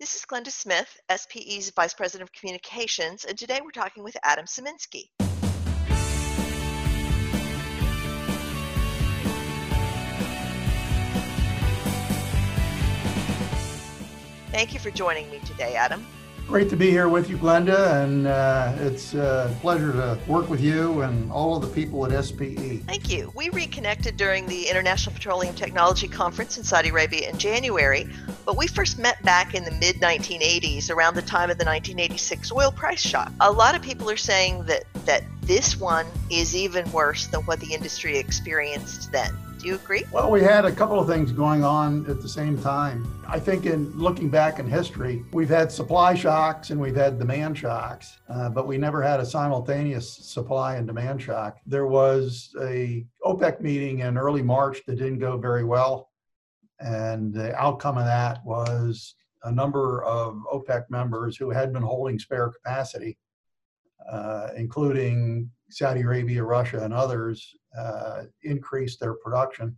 This is Glenda Smith, SPE's Vice President of Communications, and today we're talking with Adam Sieminski. Thank you for joining me today, Adam. Great to be here with you, Glenda, and uh, it's a pleasure to work with you and all of the people at SPE. Thank you. We reconnected during the International Petroleum Technology Conference in Saudi Arabia in January, but we first met back in the mid 1980s, around the time of the 1986 oil price shock. A lot of people are saying that, that this one is even worse than what the industry experienced then. Do you agree? Well, we had a couple of things going on at the same time. I think in looking back in history, we've had supply shocks and we've had demand shocks, uh, but we never had a simultaneous supply and demand shock. There was a OPEC meeting in early March that didn't go very well, and the outcome of that was a number of OPEC members who had been holding spare capacity, uh, including Saudi Arabia, Russia, and others, uh, increased their production.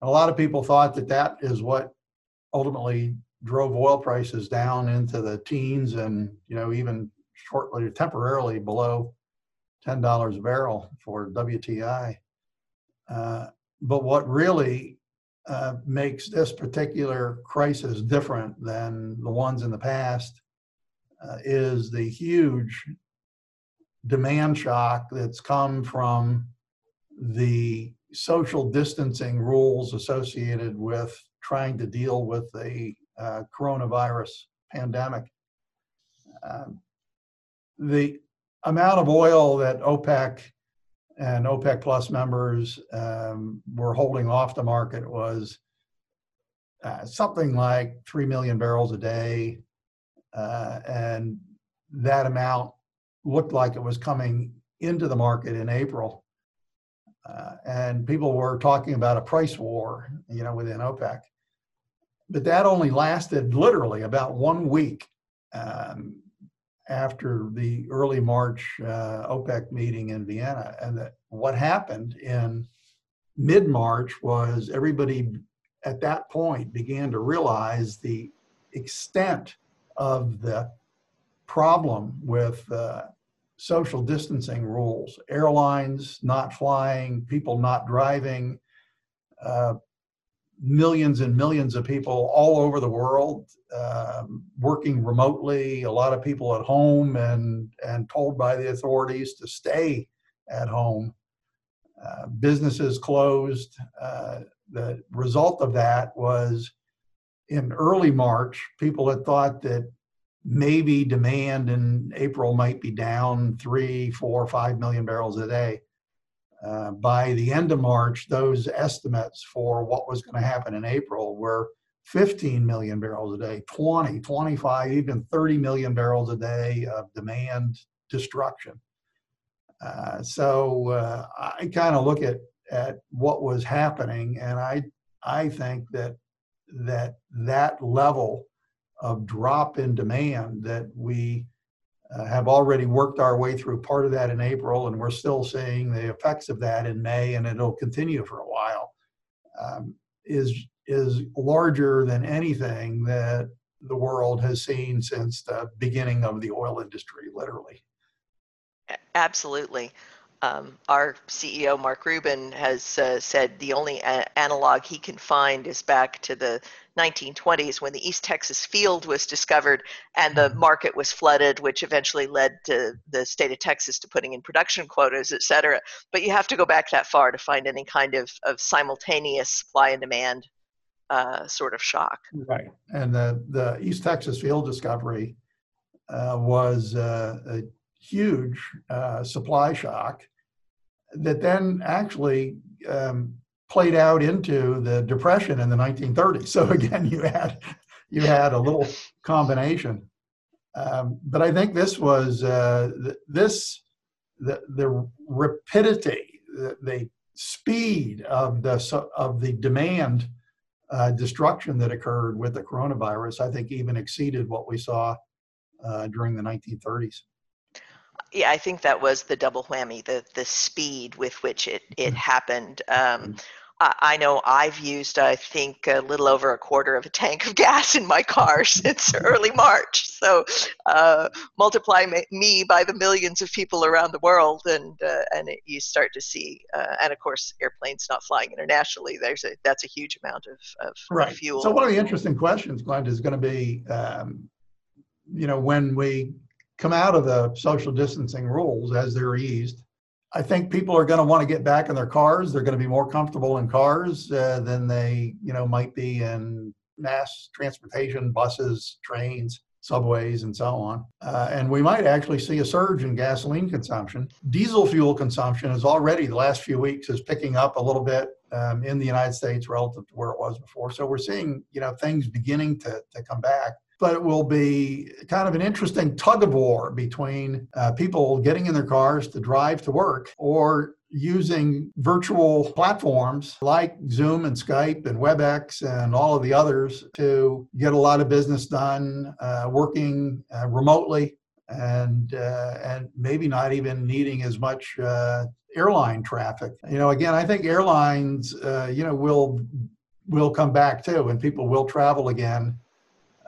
And a lot of people thought that that is what ultimately drove oil prices down into the teens and you know even shortly temporarily below ten dollars a barrel for WTI. Uh, but what really uh, makes this particular crisis different than the ones in the past uh, is the huge demand shock that's come from the social distancing rules associated with trying to deal with the uh, coronavirus pandemic. Um, the amount of oil that OPEC and OPEC Plus members um, were holding off the market was uh, something like 3 million barrels a day. Uh, and that amount looked like it was coming into the market in April. Uh, and people were talking about a price war, you know, within OPEC. But that only lasted literally about one week um, after the early March uh, OPEC meeting in Vienna. And that what happened in mid March was everybody at that point began to realize the extent of the problem with uh, social distancing rules, airlines not flying, people not driving, uh, millions and millions of people all over the world um, working remotely, a lot of people at home and, and told by the authorities to stay at home. Uh, businesses closed. Uh, the result of that was in early March, people had thought that maybe demand in April might be down three, four, five million barrels a day. Uh, by the end of March, those estimates for what was going to happen in April were 15 million barrels a day, 20, 25, even 30 million barrels a day of demand destruction. Uh, so uh, I kind of look at at what was happening, and I I think that that that level of drop in demand that we uh, have already worked our way through part of that in April, and we're still seeing the effects of that in May, and it'll continue for a while. Um, is is larger than anything that the world has seen since the beginning of the oil industry, literally. Absolutely. Um, our CEO, Mark Rubin, has uh, said the only a- analog he can find is back to the 1920s when the East Texas field was discovered and the mm-hmm. market was flooded, which eventually led to the state of Texas to putting in production quotas, et cetera. But you have to go back that far to find any kind of, of simultaneous supply and demand uh, sort of shock. Right. And the, the East Texas field discovery uh, was uh, a huge uh, supply shock that then actually um, played out into the depression in the 1930s. So again, you had you had a little combination. Um, but I think this was uh, this the the rapidity, the, the speed of the of the demand uh, destruction that occurred with the coronavirus. I think even exceeded what we saw uh, during the 1930s yeah, I think that was the double whammy, the the speed with which it it mm-hmm. happened. Um, I know I've used, I think, a little over a quarter of a tank of gas in my car since early March. So uh, multiply me by the millions of people around the world, and uh, and it, you start to see. Uh, and of course, airplanes not flying internationally. There's a that's a huge amount of, of right. fuel. So one of the interesting questions, Glenda, is going to be, um, you know, when we come out of the social distancing rules as they're eased I think people are going to want to get back in their cars. They're going to be more comfortable in cars uh, than they, you know, might be in mass transportation, buses, trains, subways, and so on. Uh, and we might actually see a surge in gasoline consumption. Diesel fuel consumption is already the last few weeks is picking up a little bit um, in the United States relative to where it was before. So we're seeing, you know, things beginning to to come back but it will be kind of an interesting tug of war between uh, people getting in their cars to drive to work or using virtual platforms like Zoom and Skype and WebEx and all of the others to get a lot of business done uh, working uh, remotely and uh, and maybe not even needing as much uh, airline traffic. You know, again, I think airlines, uh, you know, will will come back too, and people will travel again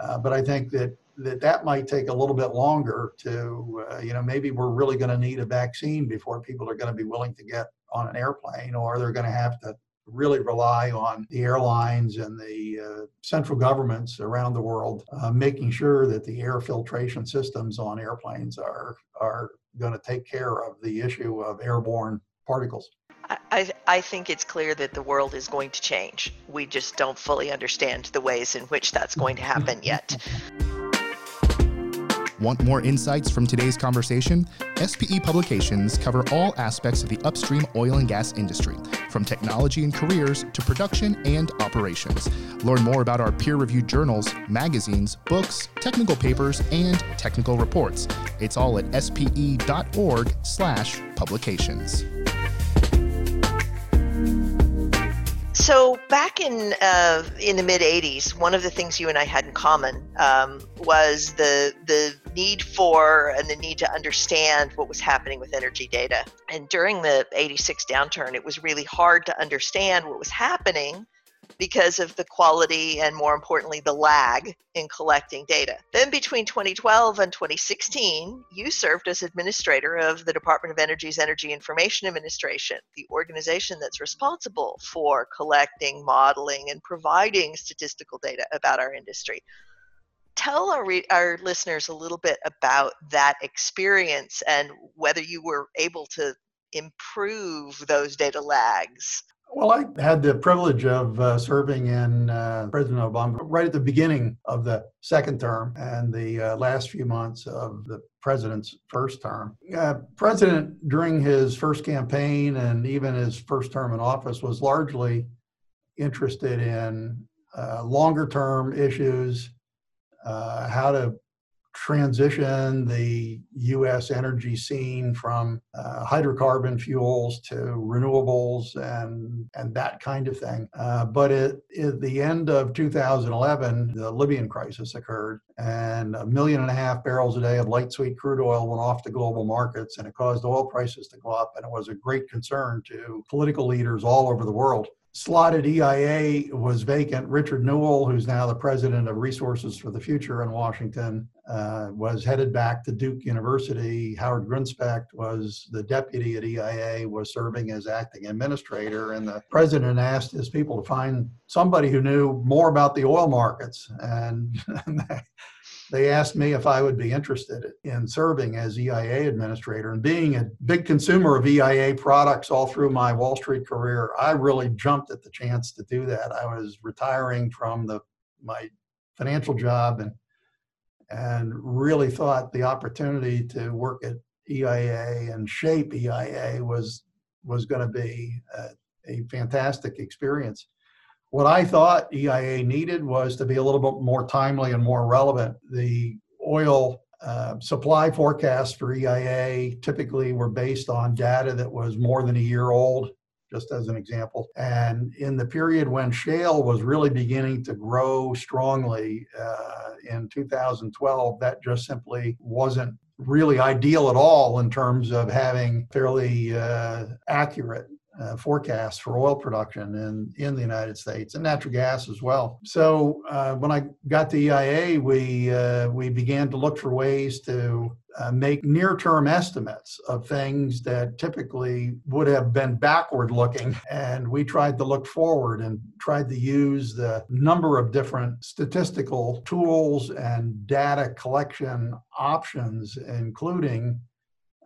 uh, but I think that, that that might take a little bit longer to, uh, you know, maybe we're really going to need a vaccine before people are going to be willing to get on an airplane, or they're going to have to really rely on the airlines and the uh, central governments around the world uh, making sure that the air filtration systems on airplanes are are going to take care of the issue of airborne particles. I, I think it's clear that the world is going to change. We just don't fully understand the ways in which that's going to happen yet. Want more insights from today's conversation? SPE Publications cover all aspects of the upstream oil and gas industry, from technology and careers to production and operations. Learn more about our peer-reviewed journals, magazines, books, technical papers, and technical reports. It's all at spe.org/publications. So back in uh, in the mid '80s, one of the things you and I had in common um, was the the need for and the need to understand what was happening with energy data. And during the '86 downturn, it was really hard to understand what was happening because of the quality and more importantly the lag in collecting data. Then between 2012 and 2016, you served as administrator of the Department of Energy's Energy Information Administration, the organization that's responsible for collecting, modeling, and providing statistical data about our industry. Tell our, re- our listeners a little bit about that experience and whether you were able to improve those data lags well, I had the privilege of uh, serving in uh, President Obama right at the beginning of the second term and the uh, last few months of the president's first term. Uh, president, during his first campaign and even his first term in office, was largely interested in uh, longer term issues, uh, how to transition the U.S. energy scene from uh, hydrocarbon fuels to renewables and and that kind of thing. Uh, but at, at the end of 2011, the Libyan crisis occurred, and a million and a half barrels a day of light sweet crude oil went off the global markets, and it caused oil prices to go up, and it was a great concern to political leaders all over the world slotted EIA was vacant. Richard Newell, who's now the president of Resources for the Future in Washington, uh, was headed back to Duke University. Howard Gruenspecht was the deputy at EIA, was serving as acting administrator, and the president asked his people to find somebody who knew more about the oil markets. And they asked me if I would be interested in serving as EIA administrator. And being a big consumer of EIA products all through my Wall Street career, I really jumped at the chance to do that. I was retiring from the my financial job and and really thought the opportunity to work at EIA and shape EIA was was going to be a, a fantastic experience. What I thought EIA needed was to be a little bit more timely and more relevant. The oil uh, supply forecasts for EIA typically were based on data that was more than a year old, just as an example. And in the period when shale was really beginning to grow strongly uh, in 2012, that just simply wasn't really ideal at all in terms of having fairly uh, accurate uh, forecasts for oil production in, in the United States and natural gas as well. So uh, when I got to EIA, we uh, we began to look for ways to uh, make near-term estimates of things that typically would have been backward-looking, and we tried to look forward and tried to use the number of different statistical tools and data collection options, including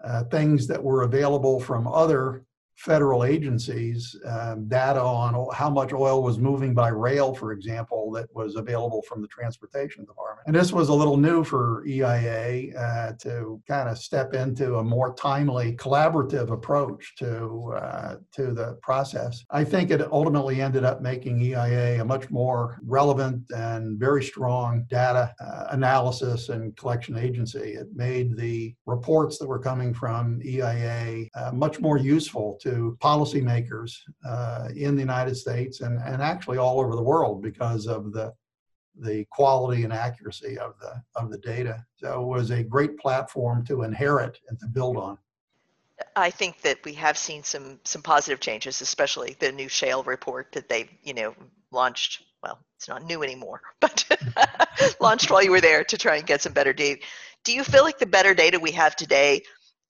uh, things that were available from other federal agencies um, data on how much oil was moving by rail, for example, that was available from the Transportation Department. And this was a little new for EIA uh, to kind of step into a more timely, collaborative approach to uh, to the process. I think it ultimately ended up making EIA a much more relevant and very strong data uh, analysis and collection agency. It made the reports that were coming from EIA uh, much more useful to policymakers uh, in the United States and, and actually all over the world because of the the quality and accuracy of the of the data. So it was a great platform to inherit and to build on. I think that we have seen some some positive changes, especially the new shale report that they you know launched. Well, it's not new anymore, but launched while you were there to try and get some better data. Do you feel like the better data we have today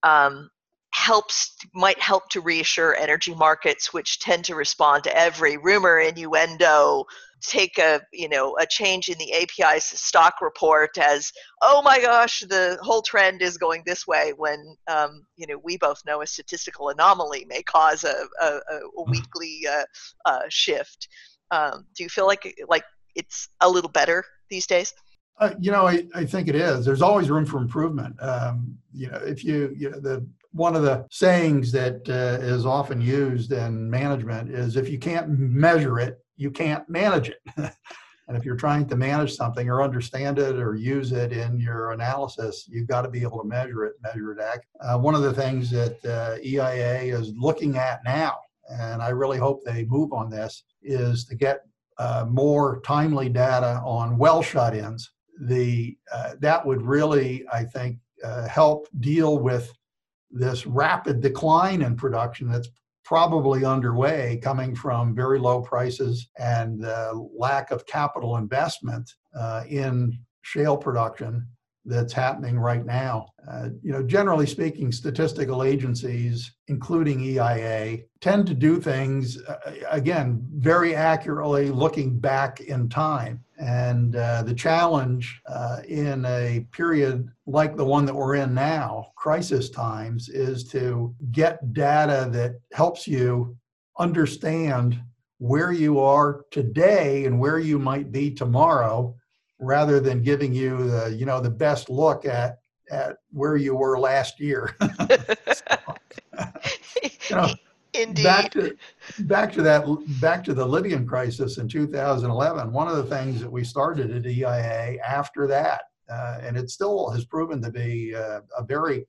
um, helps might help to reassure energy markets which tend to respond to every rumor innuendo take a you know a change in the api's stock report as oh my gosh the whole trend is going this way when um, you know we both know a statistical anomaly may cause a, a, a mm-hmm. weekly uh, uh, shift um, do you feel like like it's a little better these days uh, you know, I, I think it is. There's always room for improvement. Um, you know, if you, you know, the one of the sayings that uh, is often used in management is if you can't measure it, you can't manage it. and if you're trying to manage something or understand it or use it in your analysis, you've got to be able to measure it, measure it accurately. Uh, one of the things that uh, EIA is looking at now, and I really hope they move on this, is to get uh, more timely data on well shut-ins. The uh, that would really, I think, uh, help deal with this rapid decline in production that's probably underway coming from very low prices and uh, lack of capital investment uh, in shale production that's happening right now. Uh, you know, generally speaking, statistical agencies, including EIA, tend to do things, uh, again, very accurately looking back in time. And uh, the challenge uh, in a period like the one that we're in now, crisis times, is to get data that helps you understand where you are today and where you might be tomorrow rather than giving you the you know the best look at at where you were last year. you know, Indeed. Back to back to that back to the Libyan crisis in 2011. One of the things that we started at EIA after that, uh, and it still has proven to be uh, a very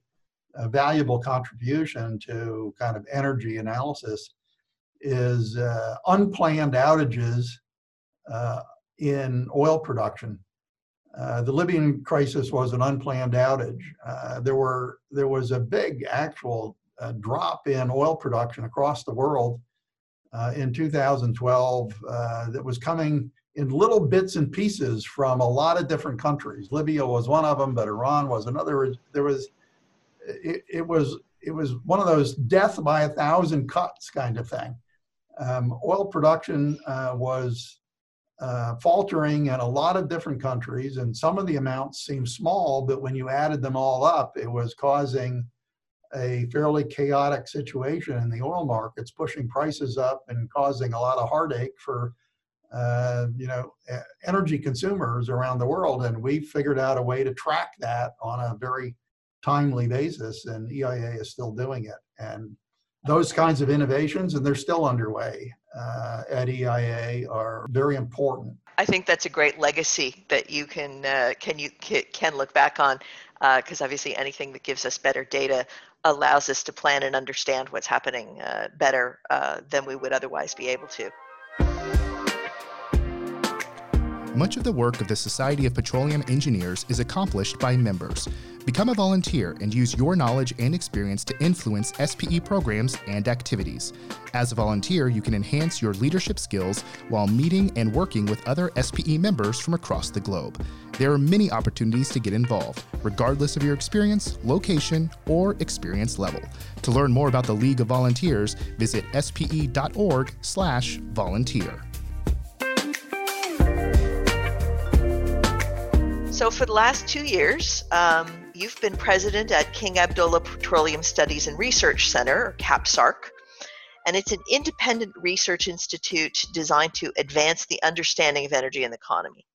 uh, valuable contribution to kind of energy analysis, is uh, unplanned outages uh, in oil production. Uh, the Libyan crisis was an unplanned outage. Uh, there were there was a big actual uh, drop in oil production across the world uh, in 2012 uh, that was coming in little bits and pieces from a lot of different countries. Libya was one of them, but Iran was another. There was it, it was it was one of those death by a thousand cuts kind of thing. Um, oil production uh, was uh, faltering in a lot of different countries, and some of the amounts seemed small, but when you added them all up, it was causing a fairly chaotic situation in the oil markets, pushing prices up and causing a lot of heartache for uh, you know energy consumers around the world. And we figured out a way to track that on a very timely basis, and EIA is still doing it. And those kinds of innovations, and they're still underway uh, at EIA, are very important. I think that's a great legacy that you can uh, can you can look back on because uh, obviously anything that gives us better data allows us to plan and understand what's happening uh, better uh, than we would otherwise be able to. Much of the work of the Society of Petroleum Engineers is accomplished by members. Become a volunteer and use your knowledge and experience to influence SPE programs and activities. As a volunteer, you can enhance your leadership skills while meeting and working with other SPE members from across the globe. There are many opportunities to get involved, regardless of your experience, location, or experience level. To learn more about the League of Volunteers, visit spe.org/volunteer. So, for the last two years, um, you've been president at King Abdullah Petroleum Studies and Research Center, or KAPSARC, and it's an independent research institute designed to advance the understanding of energy and the economy.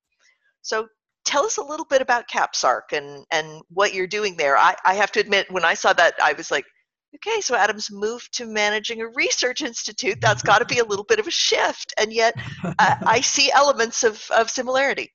So, tell us a little bit about KAPSARC and, and what you're doing there. I, I have to admit, when I saw that, I was like, okay, so Adam's moved to managing a research institute. That's got to be a little bit of a shift. And yet, uh, I see elements of, of similarity.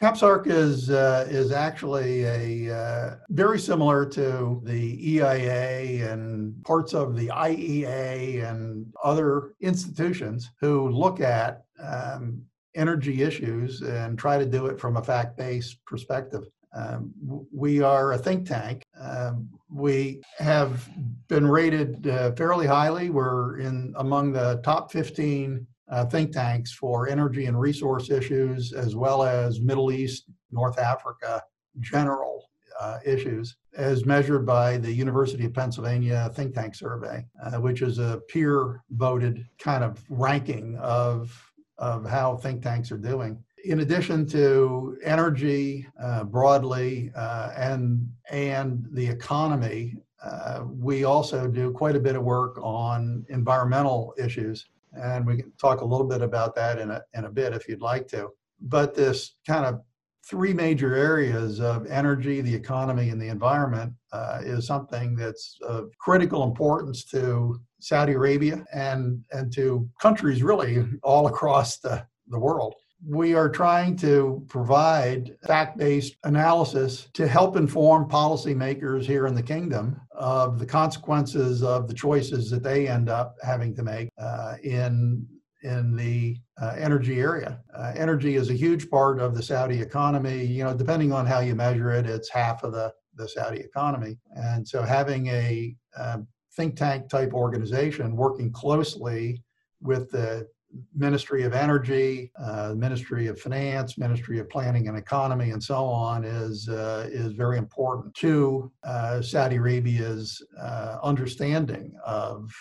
KAPSARC is uh, is actually a uh, very similar to the EIA and parts of the IEA and other institutions who look at um, energy issues and try to do it from a fact-based perspective. Um, we are a think tank. Um, we have been rated uh, fairly highly. We're in among the top 15 uh, think tanks for energy and resource issues, as well as Middle East, North Africa general uh, issues, as measured by the University of Pennsylvania Think Tank Survey, uh, which is a peer voted kind of ranking of, of how think tanks are doing. In addition to energy uh, broadly uh, and, and the economy, uh, we also do quite a bit of work on environmental issues and we can talk a little bit about that in a, in a bit if you'd like to. But this kind of three major areas of energy, the economy, and the environment uh, is something that's of critical importance to Saudi Arabia and, and to countries really all across the, the world we are trying to provide fact based analysis to help inform policymakers here in the kingdom of the consequences of the choices that they end up having to make uh, in in the uh, energy area. Uh, energy is a huge part of the Saudi economy. You know, depending on how you measure it, it's half of the, the Saudi economy. And so having a uh, think tank type organization working closely with the Ministry of Energy, uh, Ministry of Finance, Ministry of Planning and Economy, and so on is uh, is very important to uh, Saudi Arabia's uh, understanding of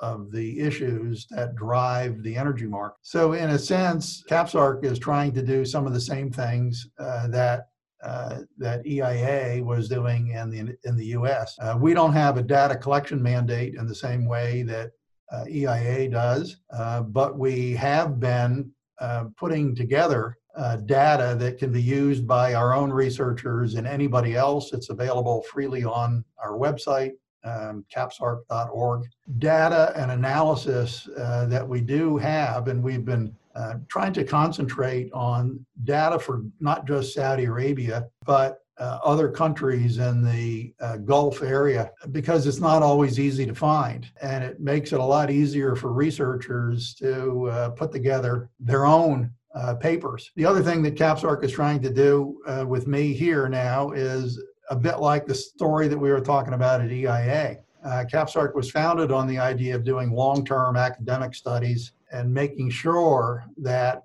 of the issues that drive the energy market. So, in a sense, KAPSARC is trying to do some of the same things uh, that uh, that EIA was doing in the in the U.S. Uh, we don't have a data collection mandate in the same way that uh, EIA does, uh, but we have been uh, putting together data that can be used by our own researchers and anybody else. It's available freely on our website, um, kapsarc.org. Data and analysis uh, that we do have, and we've been uh, trying to concentrate on data for not just Saudi Arabia, but uh, other countries in the uh, Gulf area because it's not always easy to find. And it makes it a lot easier for researchers to uh, put together their own uh, papers. The other thing that KAPSARC is trying to do uh, with me here now is a bit like the story that we were talking about at EIA. Uh, KAPSARC was founded on the idea of doing long term academic studies and making sure that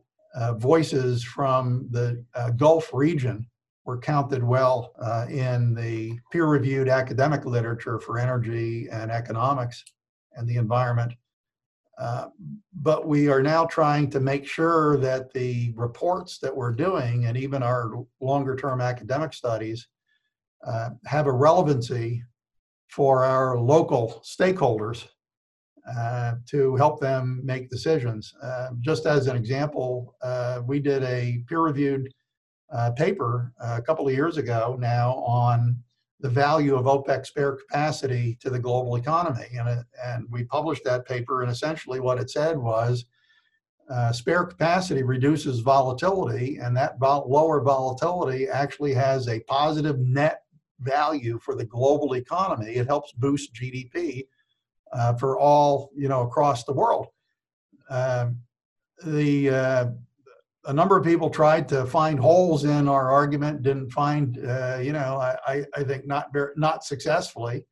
voices from the Gulf region were counted well uh, in the peer reviewed academic literature for energy and economics and the environment. Uh, but we are now trying to make sure that the reports that we're doing and even our longer term academic studies uh, have a relevancy for our local stakeholders uh, to help them make decisions. Uh, just as an example, uh, we did a peer reviewed uh, paper a couple of years ago now on the value of OPEC spare capacity to the global economy. And, it, and we published that paper, and essentially what it said was uh, spare capacity reduces volatility, and that vol- lower volatility actually has a positive net value for the global economy. It helps boost GDP uh, for all, you know, across the world. Um, the uh, a number of people tried to find holes in our argument, didn't find, uh, you know, I, I think not very, not successfully.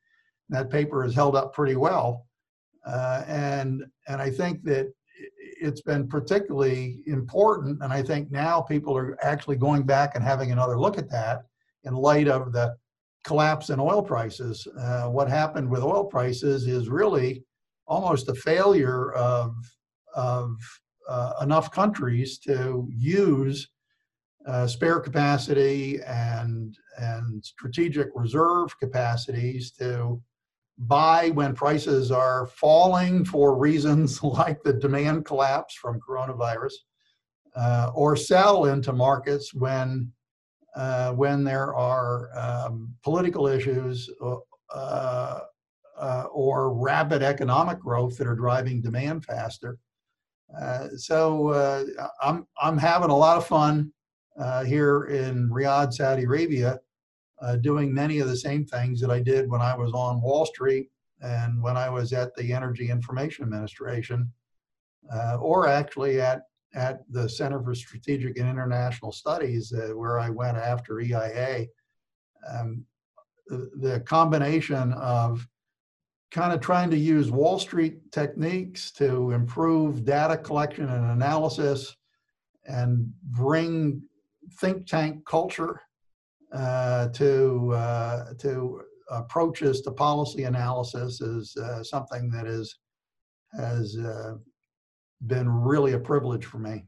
That paper has held up pretty well, uh, and and I think that it's been particularly important. And I think now people are actually going back and having another look at that in light of the collapse in oil prices. Uh, what happened with oil prices is really almost a failure of of uh, enough countries to use uh, spare capacity and and strategic reserve capacities to buy when prices are falling for reasons like the demand collapse from coronavirus, uh, or sell into markets when uh, when there are um, political issues uh, uh, uh or rapid economic growth that are driving demand faster. Uh, so uh, I'm I'm having a lot of fun uh, here in Riyadh, Saudi Arabia, uh, doing many of the same things that I did when I was on Wall Street and when I was at the Energy Information Administration, uh, or actually at at the Center for Strategic and International Studies, where I went after EIA. Um, the, the combination of kind of trying to use Wall Street techniques to improve data collection and analysis and bring think tank culture uh, to uh, to approaches to policy analysis is uh, something that is has uh, been really a privilege for me.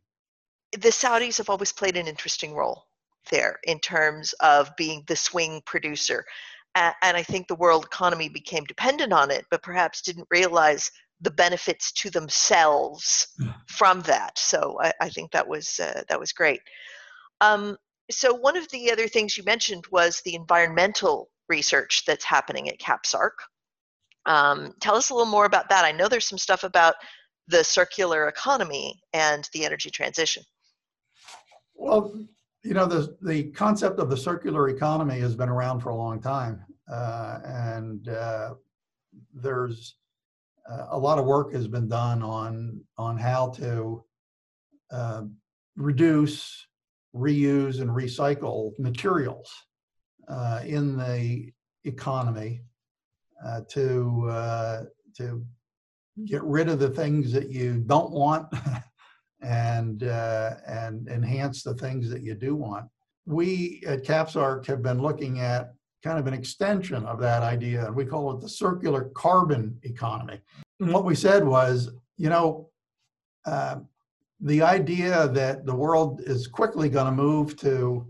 The Saudis have always played an interesting role there in terms of being the swing producer and I think the world economy became dependent on it, but perhaps didn't realize the benefits to themselves from that. So I, I think that was uh, that was great. Um, so one of the other things you mentioned was the environmental research that's happening at KAPSARC. Um, tell us a little more about that. I know there's some stuff about the circular economy and the energy transition. Well, you know, the, the concept of the circular economy has been around for a long time. Uh, and uh, there's uh, a lot of work has been done on, on how to uh, reduce, reuse, and recycle materials uh, in the economy to, to get rid of the things that you don't want and uh, and enhance the things that you do want. We at KAPSARC have been looking at kind of an extension of that idea, and we call it the circular carbon economy. And what we said was, you know, uh, the idea that the world is quickly going to move to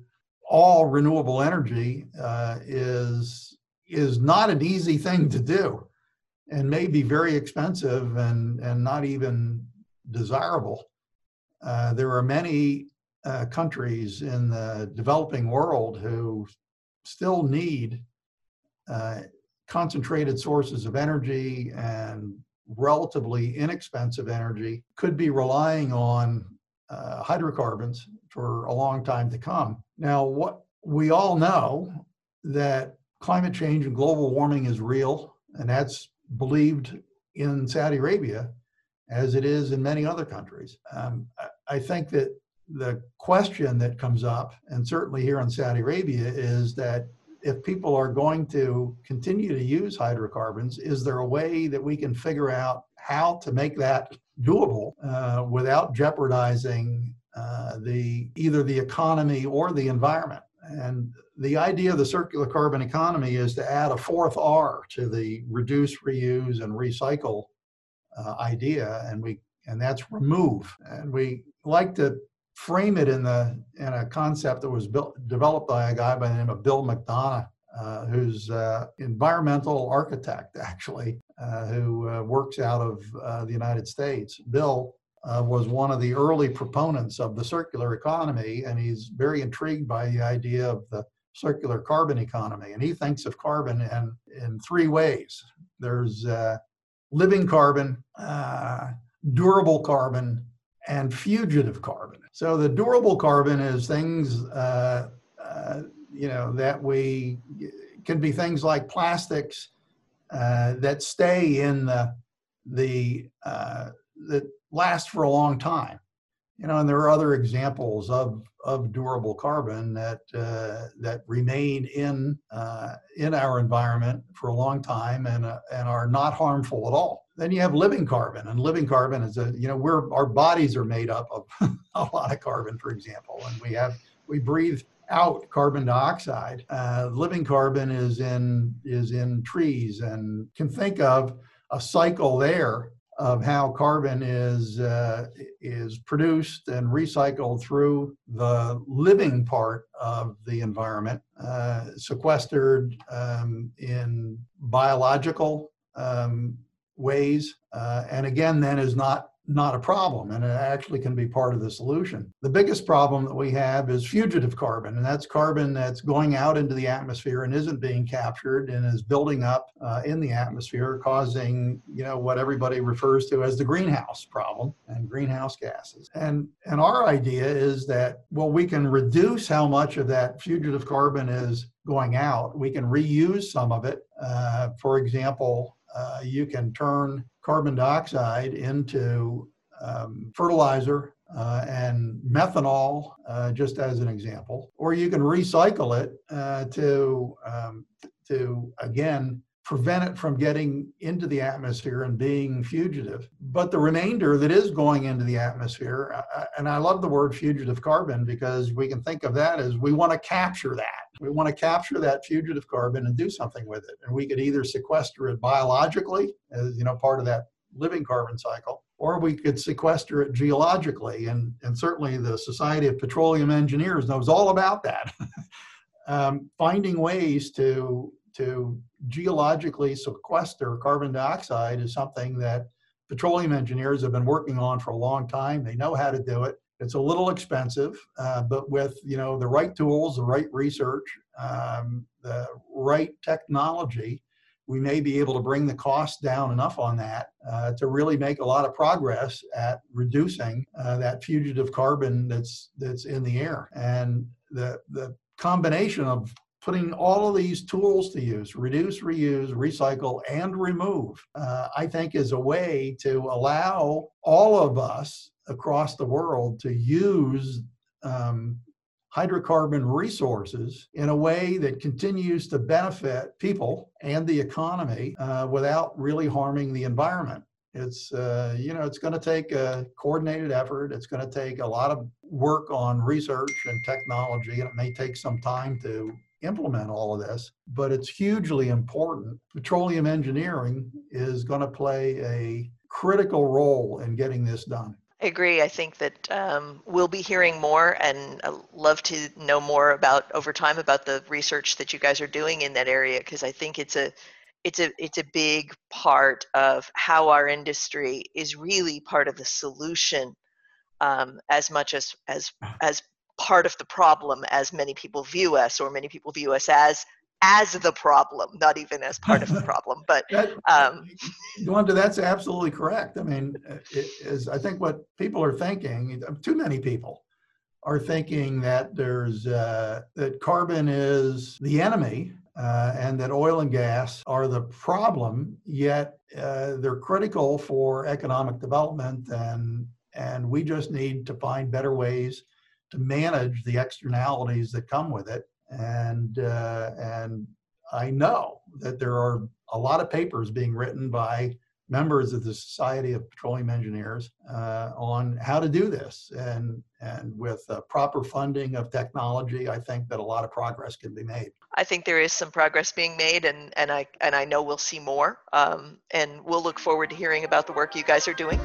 all renewable energy uh, is is not an easy thing to do, and may be very expensive and and not even desirable. Uh, there are many uh, countries in the developing world who still need uh, concentrated sources of energy and relatively inexpensive energy, could be relying on uh, hydrocarbons for a long time to come. Now, what we all know that climate change and global warming is real, and that's believed in Saudi Arabia as it is in many other countries. Um, I think that the question that comes up, and certainly here in Saudi Arabia, is that if people are going to continue to use hydrocarbons, is there a way that we can figure out how to make that doable uh, without jeopardizing uh, the either the economy or the environment? And the idea of the circular carbon economy is to add a fourth R to the reduce, reuse, and recycle uh, idea, and we and that's remove. And we like to frame it in the in a concept that was built developed by a guy by the name of Bill McDonough, uh, who's uh, environmental architect actually, uh, who uh, works out of uh, the United States. Bill was one of the early proponents of the circular economy, and he's very intrigued by the idea of the circular carbon economy. And he thinks of carbon in in three ways. There's living carbon, durable carbon, and fugitive carbon. So the durable carbon is things, uh, uh, you know, that we can be things like plastics uh, that stay in the the uh, that last for a long time. You know, and there are other examples of, of durable carbon that uh, that remain in uh, in our environment for a long time and and are not harmful at all. Then you have living carbon, and living carbon is a you know we're our bodies are made up of a lot of carbon, for example, and we have we breathe out carbon dioxide. Uh, living carbon is in is in trees, and can think of a cycle there of how carbon is uh, is produced and recycled through the living part of the environment, uh, sequestered um, in biological um, ways, uh, and again, then is not not a problem and it actually can be part of the solution. The biggest problem that we have is fugitive carbon, and that's carbon that's going out into the atmosphere and isn't being captured and is building up uh, in the atmosphere, causing you know what everybody refers to as the greenhouse problem and greenhouse gases. And and our idea is that well, we can reduce how much of that fugitive carbon is going out. We can reuse some of it. Uh, for example, uh, you can turn carbon dioxide into um, fertilizer uh, and methanol, uh, just as an example, or you can recycle it uh, to um, to again prevent it from getting into the atmosphere and being fugitive. But the remainder that is going into the atmosphere, and I love the word fugitive carbon because we can think of that as we want to capture that. We want to capture that fugitive carbon and do something with it. And we could either sequester it biologically, as you know, part of that living carbon cycle, or we could sequester it geologically. And, and certainly the Society of Petroleum Engineers knows all about that. um, finding ways to to geologically sequester carbon dioxide is something that petroleum engineers have been working on for a long time. They know how to do it. It's a little expensive, uh, but with you know the right tools, the right research, um, the right technology, we may be able to bring the cost down enough on that uh, to really make a lot of progress at reducing uh, that fugitive carbon that's that's in the air. And the the combination of putting all of these tools to use reduce reuse recycle and remove uh, i think is a way to allow all of us across the world to use um, hydrocarbon resources in a way that continues to benefit people and the economy uh, without really harming the environment. It's uh, you know it's going to take a coordinated effort. It's going to take a lot of work on research and technology and it may take some time to implement all of this, but it's hugely important. Petroleum engineering is going to play a critical role in getting this done. I agree. I think that um, we'll be hearing more, and I love to know more about over time about the research that you guys are doing in that area because I think it's a it's a it's a big part of how our industry is really part of the solution um, as much as as as part of the problem as many people view us or many people view us as as the problem not even as part of the problem but that, um, Wanda, that's absolutely correct. I mean it is i think what people are thinking too many people are thinking that there's uh, that carbon is the enemy uh, and that oil and gas are the problem yet uh, they're critical for economic development and and we just need to find better ways to manage the externalities that come with it. And uh, and I know that there are a lot of papers being written by members of the Society of Petroleum Engineers uh, on how to do this. And, and with uh, proper funding of technology, I think that a lot of progress can be made. I think there is some progress being made, and, and, I, and I know we'll see more. Um, and we'll look forward to hearing about the work you guys are doing.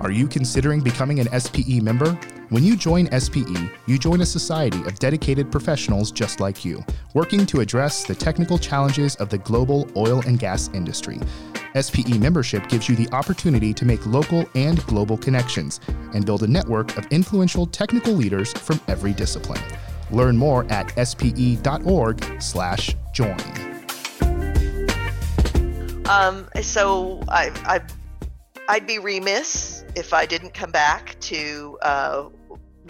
Are you considering becoming an SPE member? When you join SPE, you join a society of dedicated professionals just like you, working to address the technical challenges of the global oil and gas industry. SPE membership gives you the opportunity to make local and global connections and build a network of influential technical leaders from every discipline. Learn more at spe.org/join. Um, so I, I I'd be remiss if I didn't come back to uh,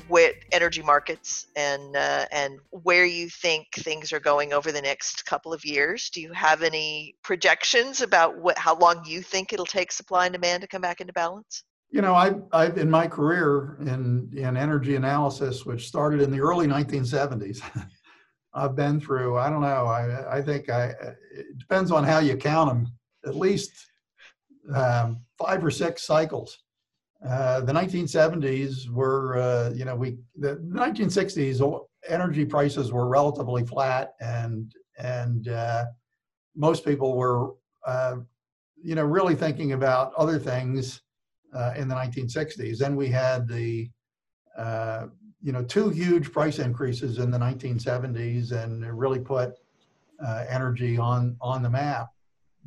where energy markets and uh, and where you think things are going over the next couple of years. Do you have any projections about what how long you think it'll take supply and demand to come back into balance? You know, I've, I've in my career in, in energy analysis, which started in the early 1970s, I've been through, I don't know, I, I think I, it depends on how you count them, at least um, five or six cycles. Uh, the 1970s were, uh, you know, we the 1960s energy prices were relatively flat, and and uh, most people were, uh, you know, really thinking about other things uh, in the 1960s. Then we had the, uh, you know, two huge price increases in the 1970s, and it really put energy on on the map.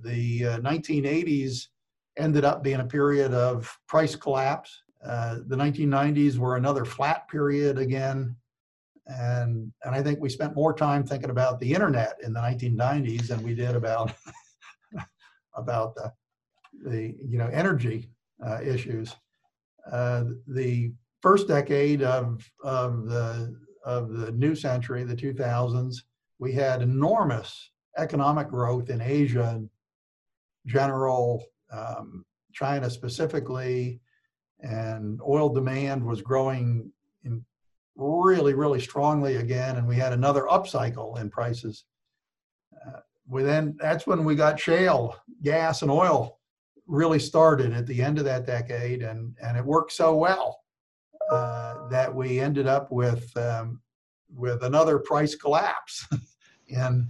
The 1980s ended up being a period of price collapse. Uh, the 1990s were another flat period again. And, and I think we spent more time thinking about the internet in the 1990s than we did about, about the, the you know, energy uh, issues. Uh, the first decade of, of, the, of the new century, the 2000s, we had enormous economic growth in Asia, general um, China specifically, and oil demand was growing in really, really strongly again, and we had another upcycle in prices. Uh, we then that's when we got shale gas and oil really started at the end of that decade, and and it worked so well uh, that we ended up with um, with another price collapse in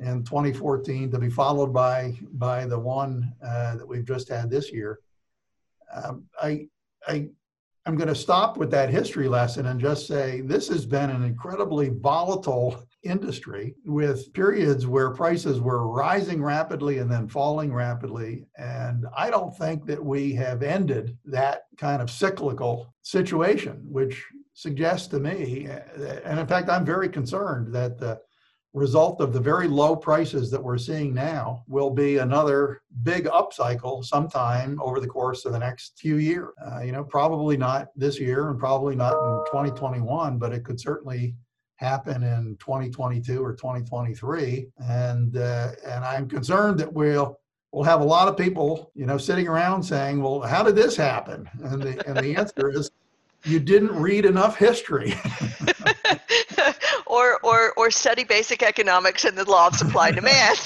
in 2014 to be followed by by the one uh, that we've just had this year. Um, I I I'm going to stop with that history lesson and just say this has been an incredibly volatile industry with periods where prices were rising rapidly and then falling rapidly. And I don't think that we have ended that kind of cyclical situation, which suggests to me, and in fact, I'm very concerned that the result of the very low prices that we're seeing now will be another big upcycle sometime over the course of the next few years. Uh, you know, probably not this year and probably not in 2021, but it could certainly happen in 2022 or 2023. And uh, and I'm concerned that we'll we'll have a lot of people, you know, sitting around saying, "Well, how did this happen?" And the and the answer is, you didn't read enough history. or, or, or study basic economics and the law of supply and demand.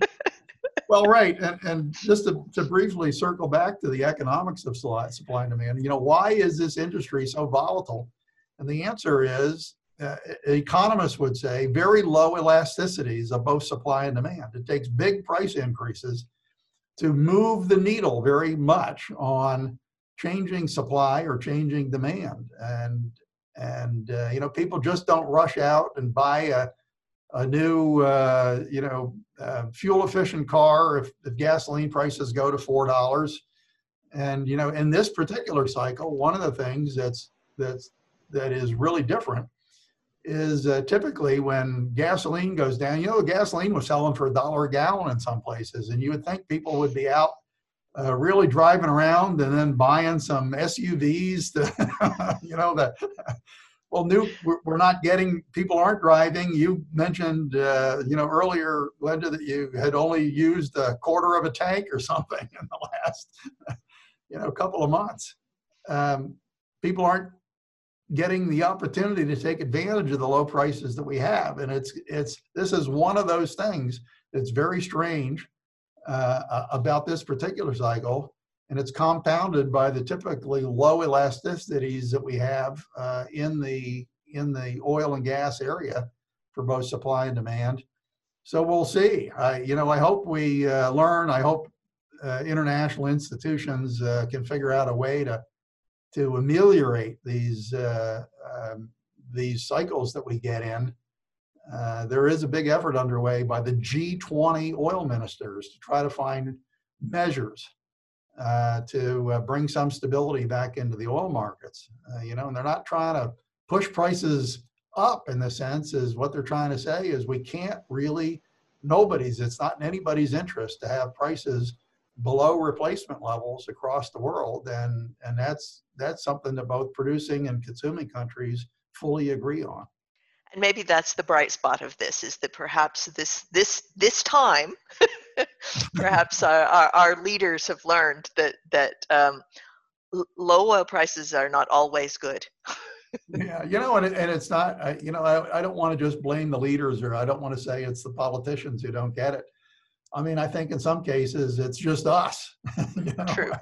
well, right. And, and just to, to briefly circle back to the economics of supply, supply and demand, you know, why is this industry so volatile? And the answer is uh, economists would say very low elasticities of both supply and demand. It takes big price increases to move the needle very much on changing supply or changing demand. And and uh, you know people just don't rush out and buy a, a new uh, you know uh, fuel efficient car if, if gasoline prices go to four dollars. And you know in this particular cycle one of the things that's that's that is really different is uh, typically when gasoline goes down you know gasoline was selling for a dollar a gallon in some places and you would think people would be out uh, really driving around and then buying some SUVs to, you know, that. Well, new we're not getting people aren't driving. You mentioned, uh, you know, earlier, Glenda, that you had only used a quarter of a tank or something in the last, you know, couple of months. Um, people aren't getting the opportunity to take advantage of the low prices that we have, and it's it's this is one of those things that's very strange uh, about this particular cycle, and it's compounded by the typically low elasticities that we have uh, in the in the oil and gas area for both supply and demand. So we'll see. I, you know, I hope we uh, learn. I hope uh, international institutions uh, can figure out a way to to ameliorate these uh, um, these cycles that we get in uh, there is a big effort underway by the G20 oil ministers to try to find measures uh, to uh, bring some stability back into the oil markets. Uh, you know, and they're not trying to push prices up in the sense is what they're trying to say is we can't really nobody's it's not in anybody's interest to have prices below replacement levels across the world and and that's that's something that both producing and consuming countries fully agree on and maybe that's the bright spot of this is that perhaps this this this time perhaps our, our, our, leaders have learned that that um, low oil prices are not always good. yeah, you know, and, it, and it's not, I, you know, I, I don't want to just blame the leaders or I don't want to say it's the politicians who don't get it. I mean, I think in some cases it's just us. you know? True.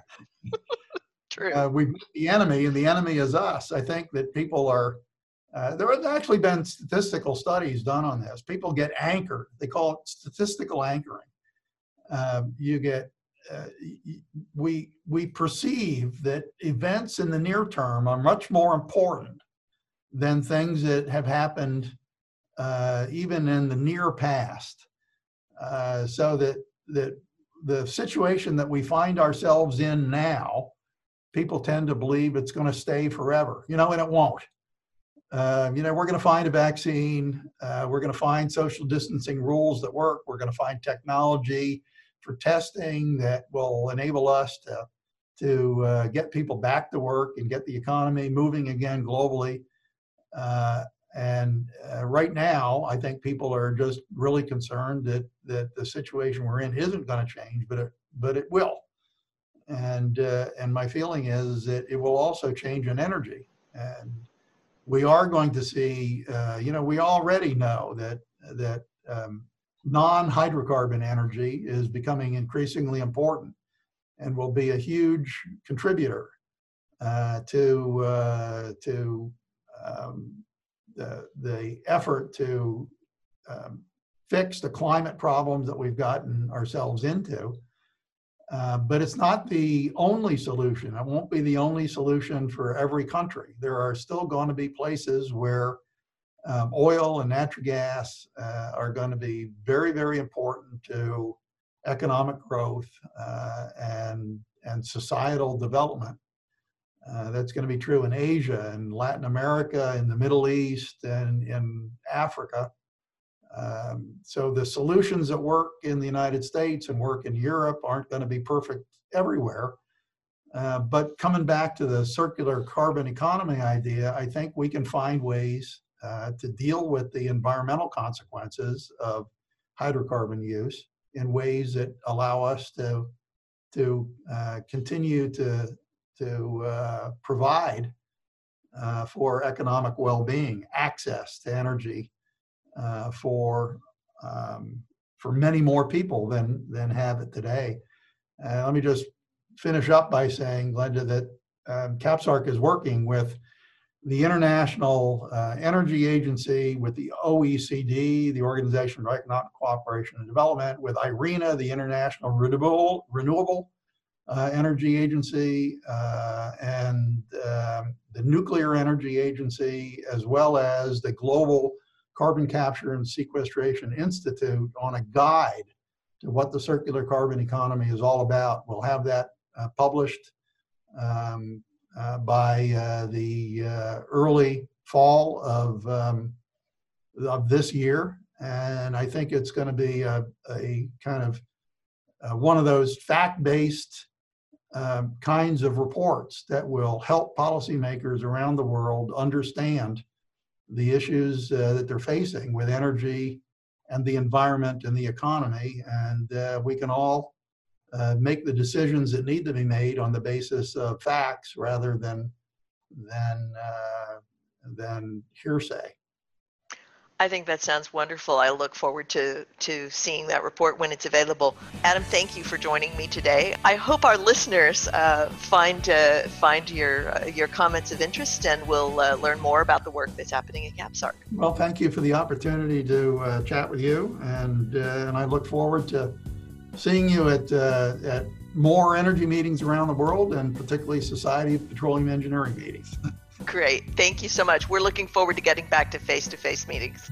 True. Uh, we the enemy, and the enemy is us. I think that people are. Uh, there have actually been statistical studies done on this. People get anchored. They call it statistical anchoring. Um, you get uh, we we perceive that events in the near term are much more important than things that have happened uh, even in the near past. Uh, so that that the situation that we find ourselves in now, people tend to believe it's going to stay forever. You know, and it won't. Uh, you know, we're going to find a vaccine. Uh, we're going to find social distancing rules that work. We're going to find technology for testing that will enable us to to uh, get people back to work and get the economy moving again globally. Uh, and uh, right now, I think people are just really concerned that that the situation we're in isn't going to change, but it but it will. And uh, and my feeling is that it will also change in energy, and we are going to see. Uh, you know, we already know that that um, non-hydrocarbon energy is becoming increasingly important and will be a huge contributor uh, to uh, to um, the, the effort to um, fix the climate problems that we've gotten ourselves into. Uh, but it's not the only solution. It won't be the only solution for every country. There are still going to be places where um, oil and natural gas uh, are going to be very, very important to economic growth uh, and and societal development. Uh, that's going to be true in Asia and Latin America, in the Middle East, and in Africa. Um, so the solutions that work in the United States and work in Europe aren't going to be perfect everywhere. Uh, but coming back to the circular carbon economy idea, I think we can find ways uh, to deal with the environmental consequences of hydrocarbon use in ways that allow us to to uh, continue to to uh, provide uh, for economic well-being, access to energy uh, for um, for many more people than than have it today. let me just finish up by saying, Glenda, that um, KAPSARC is working with the International uh, Energy Agency, with the OECD, the Organization for Economic Cooperation and Development, with IRENA, the International Renewable, Renewable uh, Energy Agency, uh, and um, the Nuclear Energy Agency, as well as the Global Carbon Capture and Sequestration Institute on a guide to what the circular carbon economy is all about. We'll have that uh, published um, uh, by uh, the uh, early fall of, um, of this year. And I think it's going to be a, a kind of uh, one of those fact-based um, kinds of reports that will help policymakers around the world understand the issues uh, that they're facing with energy and the environment and the economy. And uh, we can all uh, make the decisions that need to be made on the basis of facts rather than than uh, than hearsay. I think that sounds wonderful. I look forward to to seeing that report when it's available. Adam, thank you for joining me today. I hope our listeners uh, find uh, find your uh, your comments of interest and will uh, learn more about the work that's happening at KAPSARC. Well, thank you for the opportunity to uh, chat with you, and and I look forward to seeing you at, uh, at more energy meetings around the world and particularly Society of Petroleum Engineering meetings. Great. Thank you so much. We're looking forward to getting back to face to face meetings.